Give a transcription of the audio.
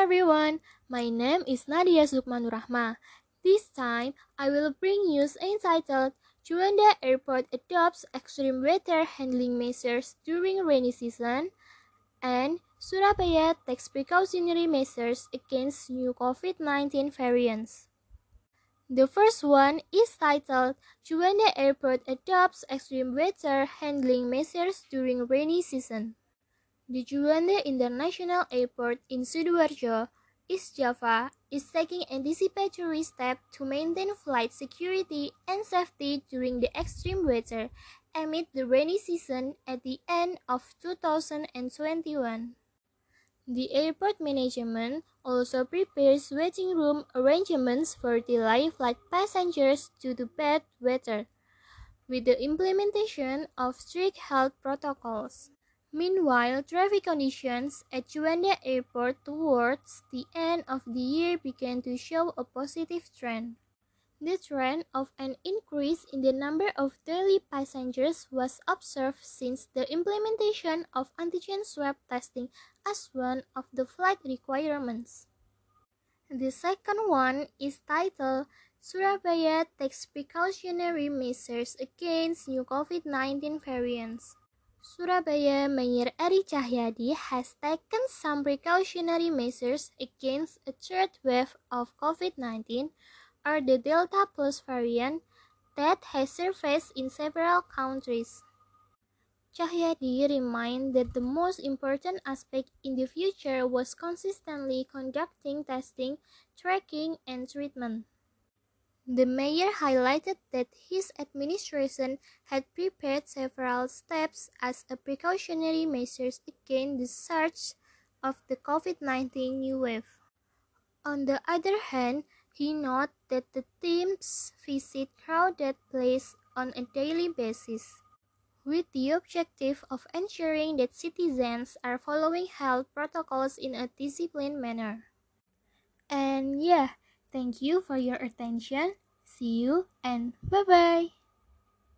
everyone, my name is Nadia Sukmanur Rahma. This time, I will bring news entitled Juanda Airport adopts extreme weather handling measures during rainy season and Surabaya takes precautionary measures against new COVID-19 variants. The first one is titled Juanda Airport adopts extreme weather handling measures during rainy season. The Juanda International Airport in Sidoarjo, East Java, is taking anticipatory steps to maintain flight security and safety during the extreme weather amid the rainy season at the end of 2021. The airport management also prepares waiting room arrangements for delayed flight passengers due to bad weather, with the implementation of strict health protocols. Meanwhile, traffic conditions at Juanda Airport towards the end of the year began to show a positive trend. The trend of an increase in the number of daily passengers was observed since the implementation of antigen swab testing as one of the flight requirements. The second one is titled Surabaya takes precautionary measures against new COVID-19 variants. Surabaya Mayor Eri Cahyadi has taken some precautionary measures against a third wave of COVID-19 or the Delta Plus variant that has surfaced in several countries. Cahyadi reminded that the most important aspect in the future was consistently conducting testing, tracking, and treatment. The mayor highlighted that his administration had prepared several steps as a precautionary measures against the surge of the COVID-19 new wave. On the other hand, he noted that the teams visit crowded places on a daily basis, with the objective of ensuring that citizens are following health protocols in a disciplined manner. And yeah, Thank you for your attention. See you and bye bye.